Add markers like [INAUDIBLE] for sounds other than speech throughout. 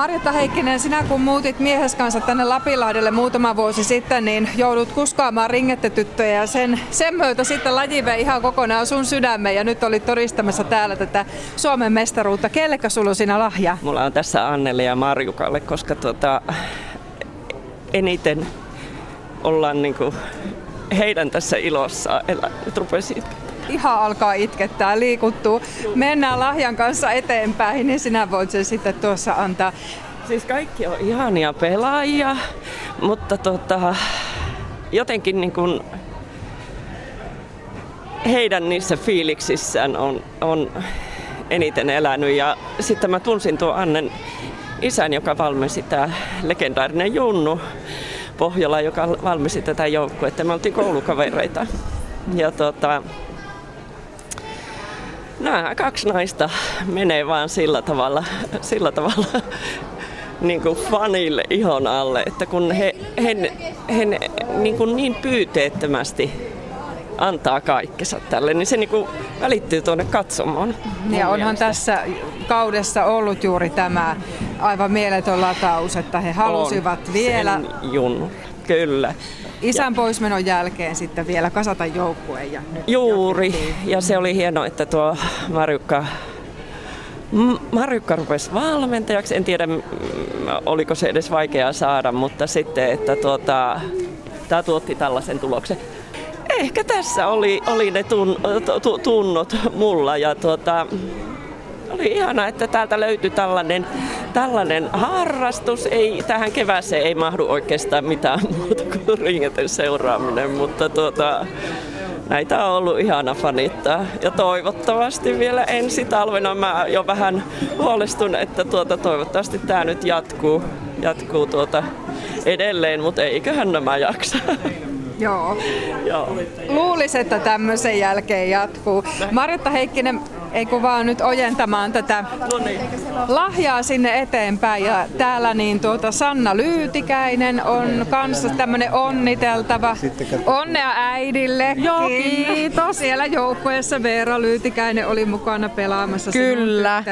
Marjatta Heikkinen, sinä kun muutit miehes kanssa tänne Lapilahdelle muutama vuosi sitten, niin joudut kuskaamaan ringettetyttöjä ja sen, sen myötä sitten laji vei ihan kokonaan sun sydämen ja nyt olit todistamassa täällä tätä Suomen mestaruutta. Kellekä sulla siinä lahja? Mulla on tässä Annelle ja Marjukalle, koska tuota, eniten ollaan niinku heidän tässä ilossa. Nyt rupesi ihan alkaa itkettää, liikuttuu. Mennään lahjan kanssa eteenpäin, niin sinä voit sen sitten tuossa antaa. Siis kaikki on ihania pelaajia, mutta tota, jotenkin niin kuin heidän niissä fiiliksissään on, on eniten elänyt. Ja sitten mä tunsin tuon Annen isän, joka valmensi tämä legendaarinen Junnu Pohjola, joka valmisi tätä joukkuetta. Me oltiin koulukavereita. Ja tota, nämä kaksi naista menee vaan sillä tavalla, sillä tavalla [LAUGHS] niin kuin fanille ihon alle, että kun he, he, he niin, kuin niin pyyteettömästi antaa kaikkensa tälle, niin se niin kuin välittyy tuonne katsomaan. Ja onhan mielestä. tässä kaudessa ollut juuri tämä aivan mieletön lataus, että he halusivat on, vielä... Junnu, kyllä isän poismenon jälkeen sitten vielä kasata joukkueen. Ja Juuri, ja se oli hienoa, että tuo Marjukka Marjukka rupesi valmentajaksi. En tiedä, oliko se edes vaikeaa saada, mutta sitten, että tuota, tämä tuotti tällaisen tuloksen. Ehkä tässä oli, oli ne tun, tunnot mulla ja tuota, oli ihana, että täältä löytyi tällainen, tällainen harrastus. Ei, tähän kevääseen ei mahdu oikeastaan mitään muuta kuin ringeten seuraaminen, mutta tuota, näitä on ollut ihana fanittaa. Ja toivottavasti vielä ensi talvena mä jo vähän huolestun, että tuota, toivottavasti tämä nyt jatkuu, jatkuu tuota edelleen, mutta eiköhän nämä jaksa. Joo. Joo. Luulisi, että tämmöisen jälkeen jatkuu. Marjatta Heikkinen, ei kun vaan nyt ojentamaan tätä lahjaa sinne eteenpäin. Ja täällä niin tuota Sanna Lyytikäinen on kanssa tämmöinen onniteltava. Onnea äidille. Joo, kiitos. Siellä joukkueessa Veera Lyytikäinen oli mukana pelaamassa Kyllä,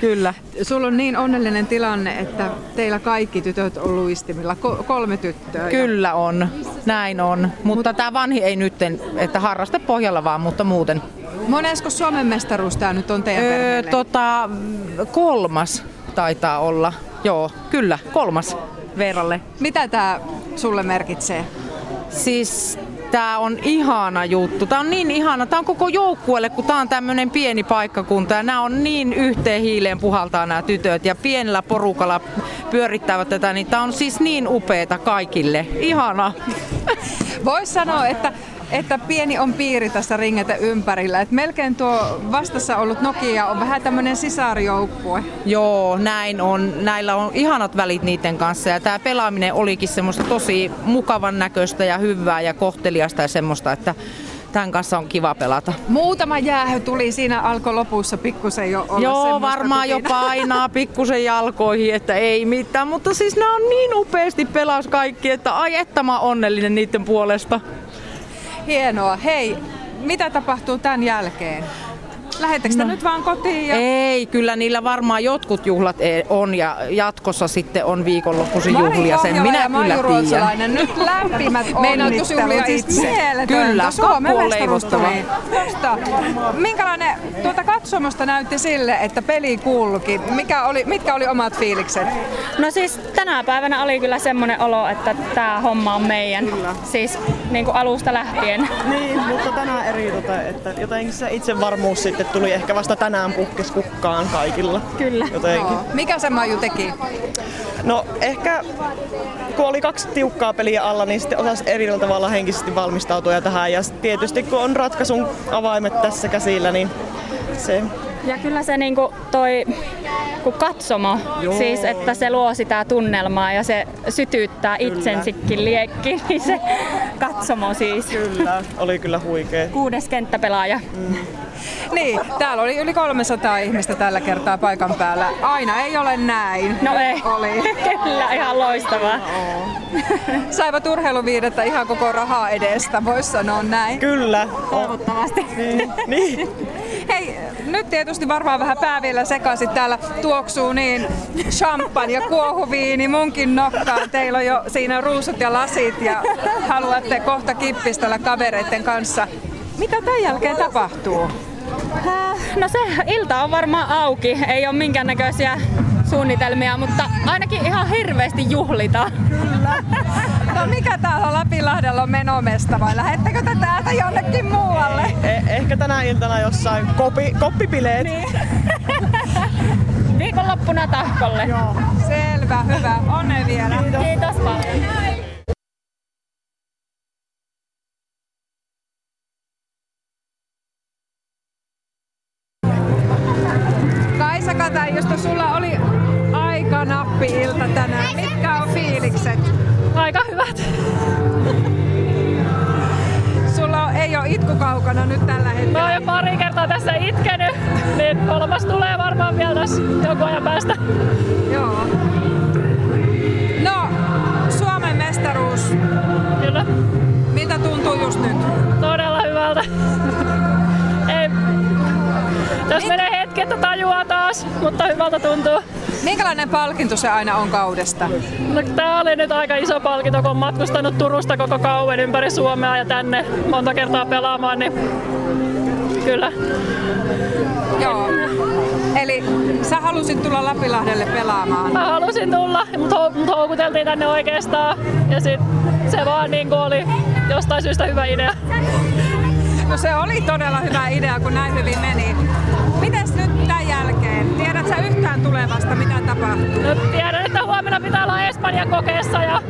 kyllä. Sulla on niin onnellinen tilanne, että teillä kaikki tytöt on luistimilla. Ko- kolme tyttöä. Kyllä on, näin on. Mutta Mut... tämä vanhi ei nyt, että harrasta pohjalla vaan, mutta muuten Monesko Suomen mestaruus tämä nyt on teidän öö, tota, kolmas taitaa olla. Joo, kyllä, kolmas Veeralle. Mitä tämä sulle merkitsee? Siis tämä on ihana juttu. Tämä on niin ihana. Tämä on koko joukkueelle, kun tämä on tämmöinen pieni paikkakunta. Ja nämä on niin yhteen hiileen puhaltaa nämä tytöt. Ja pienellä porukalla pyörittävät tätä. Niin tämä on siis niin upeeta kaikille. Ihana. Voisi sanoa, että että pieni on piiri tässä ringete ympärillä. Et melkein tuo vastassa ollut Nokia on vähän tämmöinen sisarjoukkue. Joo, näin on. Näillä on ihanat välit niiden kanssa ja tämä pelaaminen olikin semmoista tosi mukavan näköistä ja hyvää ja kohteliasta ja semmoista, että tämän kanssa on kiva pelata. Muutama jäähy tuli siinä alkoi lopussa pikkusen jo olla Joo, varmaan jo painaa pikkusen jalkoihin, että ei mitään, mutta siis nämä on niin upeasti pelas kaikki, että ai että mä onnellinen niiden puolesta. Hienoa. Hei, mitä tapahtuu tämän jälkeen? Lähettekö no. nyt vaan kotiin? Ja... Ei, kyllä niillä varmaan jotkut juhlat e- on ja jatkossa sitten on viikonloppuisin juhlia. Sen minä ja kyllä tiedän. Nyt [LAUGHS] lämpimät onnittelut. itse. Kyllä, Suomen mestaruus Minkälainen tuota katsomusta näytti sille, että peli kulki? Mikä oli, mitkä oli omat fiilikset? No siis tänä päivänä oli kyllä semmoinen olo, että tämä homma on meidän. Kyllä. Siis niin kuin alusta lähtien. Niin, mutta tänään eri, tota, että jotenkin se itsevarmuus sitten sitten tuli ehkä vasta tänään puhkes kukkaan kaikilla. Kyllä. Jotenkin. No. Mikä se Maju teki? No ehkä kun oli kaksi tiukkaa peliä alla, niin sitten osasi eri tavalla henkisesti valmistautua tähän. Ja tietysti kun on ratkaisun avaimet tässä käsillä, niin se ja kyllä se niinku toi kun katsomo, Joo. siis että se luo sitä tunnelmaa ja se sytyttää kyllä. itsensikin liekki, [LAUGHS] niin se katsomo siis. Kyllä, oli kyllä huikea. Kuudes kenttäpelaaja. Mm. Niin, täällä oli yli 300 ihmistä tällä kertaa paikan päällä. Aina ei ole näin. No ei. Oli. [LAUGHS] Kyllä, ihan loistavaa. Saivat urheiluviidettä ihan koko rahaa edestä, voisi sanoa näin. Kyllä. Toivottavasti. Niin. niin. Nyt tietysti varmaan vähän pää vielä sekaisin. Täällä tuoksuu niin champagne ja kuohuviini munkin nokkaan. Teillä on jo siinä ruusut ja lasit ja haluatte kohta kippistellä kavereiden kanssa. Mitä tämän jälkeen tapahtuu? No se ilta on varmaan auki, ei ole minkäännäköisiä suunnitelmia, mutta ainakin ihan hirveästi juhlita. No mikä täällä Lapilahdella on menomesta vai lähettekö te täältä jonnekin muualle? Eh- ehkä tänä iltana jossain kopi, koppipileet. Niin. [LAUGHS] Viikonloppuna tahkolle. Joo. Selvä, hyvä. Onne vielä. Kiitos paljon. Kaisa Katajusto, sulla oli aika nappi-ilta tänään. Mitkä on fiilikset? Aika hyvät. Sulla ei ole itku kaukana nyt tällä Mä hetkellä. oon jo pari kertaa tässä itkenyt, niin kolmas tulee varmaan vielä tässä jonkun ajan päästä. Joo. No, Suomen mestaruus. Kyllä, Miltä tuntuu just nyt? todella hyvältä. Ei. Tässä menee hetki, että tajuaa taas, mutta hyvältä tuntuu. Minkälainen palkinto se aina on kaudesta? No, tää oli nyt aika iso palkinto, kun on matkustanut Turusta koko kauden ympäri Suomea ja tänne monta kertaa pelaamaan, niin kyllä. Joo. Eli sä halusit tulla Lapilahdelle pelaamaan. Mä halusin tulla, mutta hou- mut houkuteltiin tänne oikeastaan. Ja sit se vaan niin oli jostain syystä hyvä idea. No se oli todella hyvä idea, kun näin hyvin meni. Mites nyt tämän jälkeen? Tiedät sä yhtään tulevasta, mitä tapahtuu? No, tiedän, että huomenna pitää olla Espanjan kokeessa ja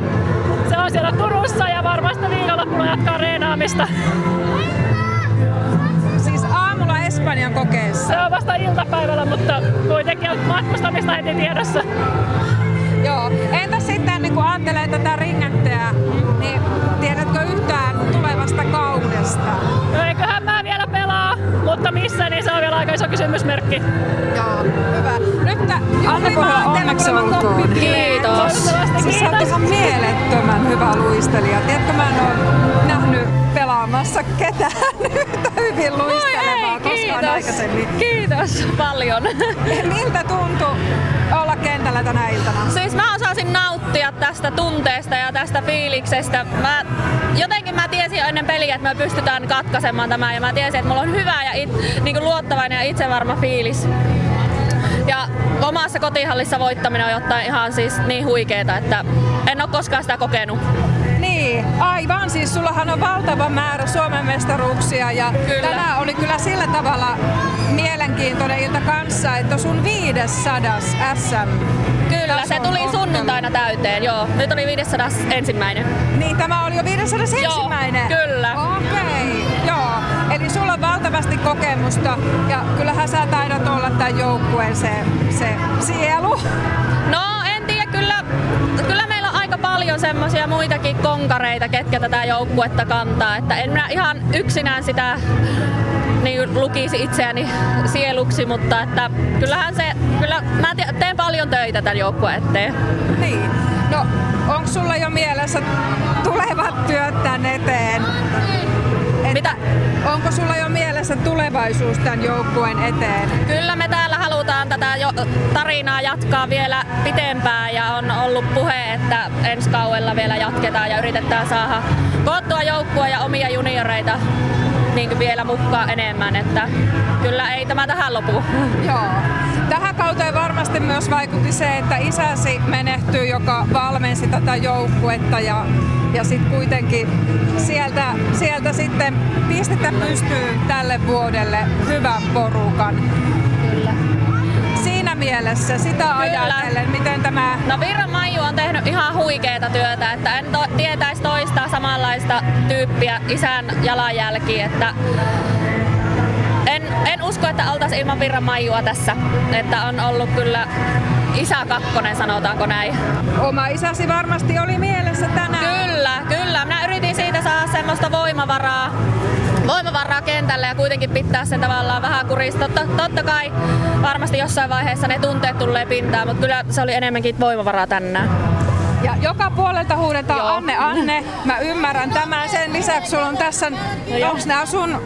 se on siellä Turussa ja varmasti viikonloppuna jatkaa reenaamista. Siis aamulla Espanjan kokeessa. Se on vasta iltapäivällä, mutta kuitenkin on matkustamista heti tiedossa. Joo. Entäs sitten niin kun ajattelee tätä ringätteä, niin tiedätkö yhtään tulevasta kaudesta? No eiköhän mä vielä pelaa, mutta missä, niin se on vielä aika iso kysymysmerkki. Joo, hyvä. Nyt juhlimaan onneksi olkoon. Kiitos. Siis sä oot kiitos. ihan mielettömän hyvä luistelija. Tiedätkö, mä en ole nähnyt pelaamassa ketään [LAUGHS] yhtä hyvin luistelevaa aikaisemmin. Kiitos paljon. [LAUGHS] Miltä tuntui olla kentällä tänä iltana? Siis mä osasin nauttia tästä tunteesta ja tästä fiiliksestä. Mä, jotenkin mä tiesin jo ennen peliä, että me pystytään katkaisemaan tämä ja mä tiesin, että mulla on hyvä ja it, niin luottavainen ja itsevarma fiilis. Ja omassa kotihallissa voittaminen on jotain ihan siis niin huikeeta, että en ole koskaan sitä kokenut. Aivan. Siis sullahan on valtava määrä Suomen mestaruuksia ja Kyllä. tänään oli kyllä sillä tavalla mielenkiintoinen ilta kanssa, että sun 500 SM. Kyllä, se tuli ottelu. sunnuntaina täyteen, joo. Nyt oli 500 ensimmäinen. Niin, tämä oli jo 500 Joo, ensimmäinen? kyllä. Okei, joo. Eli sulla on valtavasti kokemusta ja kyllähän sä taidat olla tämän joukkueen se, se sielu. No semmoisia muitakin konkareita, ketkä tätä joukkuetta kantaa. Että en minä ihan yksinään sitä niin lukisi itseäni sieluksi, mutta että kyllähän se, kyllä mä te- teen paljon töitä tämän joukkueen eteen. Niin. No, onko sulla jo mielessä tulevat työt tän eteen? Mitä? Onko sulla jo mielessä tulevaisuus tämän joukkueen eteen? Kyllä me täällä halutaan tätä jo, tarinaa jatkaa vielä pitempään ja on ollut puhe, että ensi kaudella vielä jatketaan ja yritetään saada koottua joukkua ja omia junioreita niin vielä mukaan enemmän, että kyllä ei tämä tähän lopu. [LAUGHS] Joo. Tähän kauteen varmasti myös vaikutti se, että isäsi menehtyi, joka valmensi tätä joukkuetta ja, ja sitten kuitenkin sieltä, sieltä sitten pistettä pystyyn tälle vuodelle hyvän porukan. Mielessä sitä ajatellen, miten tämä No Virran Maiju on tehnyt ihan huikeeta työtä, että en to- tietäisi toista samanlaista tyyppiä isän jalanjälki, että en, en usko, että oltaisiin ilman Virran Maijua tässä, että on ollut kyllä isä kakkonen, sanotaanko näin. oma isäsi varmasti oli mielessä tänään. Kentälle ja kuitenkin pitää sen tavallaan vähän kurissa. Totta, totta kai varmasti jossain vaiheessa ne tunteet tulee pintaan, mutta kyllä se oli enemmänkin voimavaraa tänään. Ja joka puolelta huudetaan Joo. Anne, Anne. Mä ymmärrän tämän. Sen lisäksi sulla on tässä, joo. onks nää sun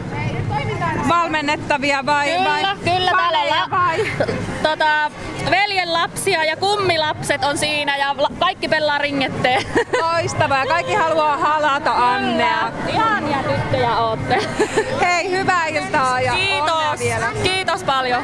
valmennettavia vai, Kyllä, vai kyllä, täällä la- vai? [LAUGHS] Tota, veljen lapsia ja kummilapset on siinä ja la- kaikki pelaa ringetteen. [LAUGHS] Loistavaa. Kaikki haluaa halata Annea. Ihania tyttöjä ootte. [LAUGHS] Hei, hyvää iltaa ja onnea Kiitos. vielä. Kiitos paljon.